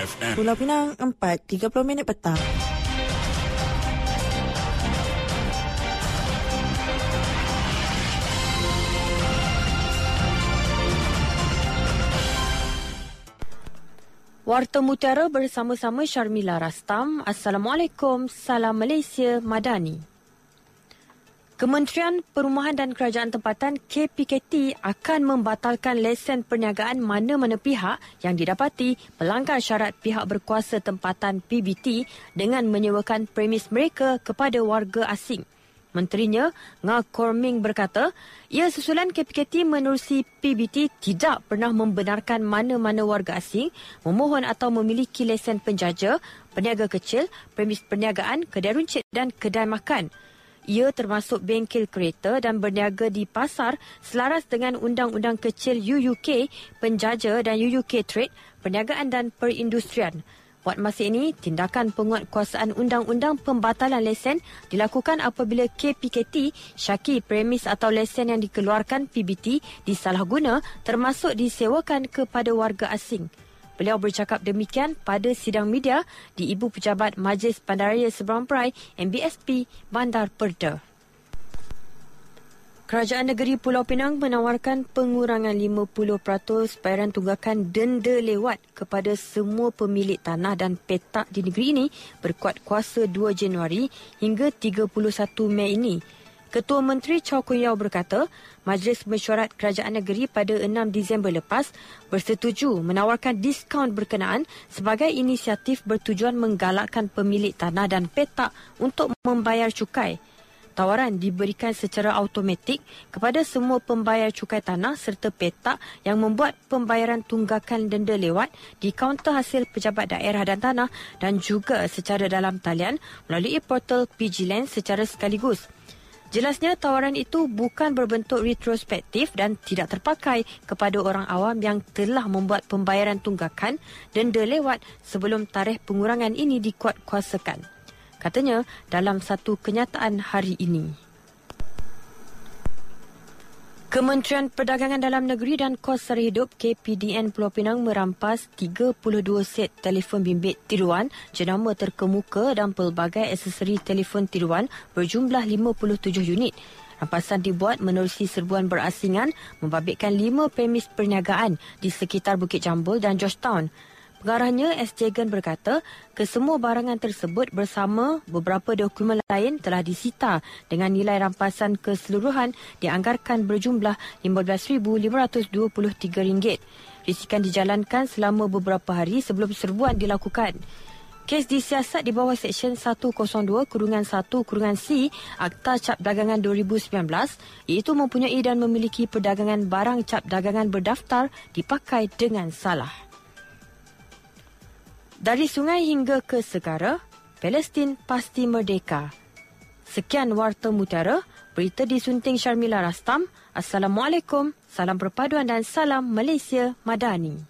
FM. Pulau Pinang 4, 30 minit petang. Warta Mutiara bersama-sama Syarmila Rastam. Assalamualaikum. Salam Malaysia Madani. Kementerian Perumahan dan Kerajaan Tempatan KPKT akan membatalkan lesen perniagaan mana-mana pihak yang didapati pelanggar syarat pihak berkuasa tempatan PBT dengan menyewakan premis mereka kepada warga asing. Menterinya, Nga Korming berkata, ia susulan KPKT menerusi PBT tidak pernah membenarkan mana-mana warga asing memohon atau memiliki lesen penjaja, peniaga kecil, premis perniagaan, kedai runcit dan kedai makan. Ia termasuk bengkel kereta dan berniaga di pasar selaras dengan Undang-Undang Kecil UUK, Penjaja dan UUK Trade, Perniagaan dan Perindustrian. Buat masa ini, tindakan penguatkuasaan Undang-Undang Pembatalan Lesen dilakukan apabila KPKT syaki premis atau lesen yang dikeluarkan PBT disalahguna termasuk disewakan kepada warga asing. Beliau bercakap demikian pada sidang media di Ibu Pejabat Majlis Bandaraya Seberang Perai MBSP Bandar Perda. Kerajaan Negeri Pulau Pinang menawarkan pengurangan 50% bayaran tunggakan denda lewat kepada semua pemilik tanah dan petak di negeri ini berkuat kuasa 2 Januari hingga 31 Mei ini. Ketua Menteri Chow Kun Yao berkata, Majlis Mesyuarat Kerajaan Negeri pada 6 Disember lepas bersetuju menawarkan diskaun berkenaan sebagai inisiatif bertujuan menggalakkan pemilik tanah dan petak untuk membayar cukai. Tawaran diberikan secara automatik kepada semua pembayar cukai tanah serta petak yang membuat pembayaran tunggakan denda lewat di kaunter hasil pejabat daerah dan tanah dan juga secara dalam talian melalui portal PGLand secara sekaligus. Jelasnya tawaran itu bukan berbentuk retrospektif dan tidak terpakai kepada orang awam yang telah membuat pembayaran tunggakan denda lewat sebelum tarikh pengurangan ini dikuatkuasakan. Katanya dalam satu kenyataan hari ini. Kementerian Perdagangan Dalam Negeri dan Kos Sara Hidup KPDN Pulau Pinang merampas 32 set telefon bimbit tiruan jenama terkemuka dan pelbagai aksesori telefon tiruan berjumlah 57 unit. Rampasan dibuat menerusi serbuan berasingan membabitkan lima premis perniagaan di sekitar Bukit Jambul dan Georgetown. Pengarahnya S. Jagan berkata, kesemua barangan tersebut bersama beberapa dokumen lain telah disita dengan nilai rampasan keseluruhan dianggarkan berjumlah RM15,523. Risikan dijalankan selama beberapa hari sebelum serbuan dilakukan. Kes disiasat di bawah Seksyen 102 Kurungan 1 Kurungan C Akta Cap Dagangan 2019 iaitu mempunyai dan memiliki perdagangan barang cap dagangan berdaftar dipakai dengan salah. Dari sungai hingga ke segara, Palestin pasti merdeka. Sekian Warta Mutiara, berita disunting Syarmila Rastam. Assalamualaikum, salam perpaduan dan salam Malaysia Madani.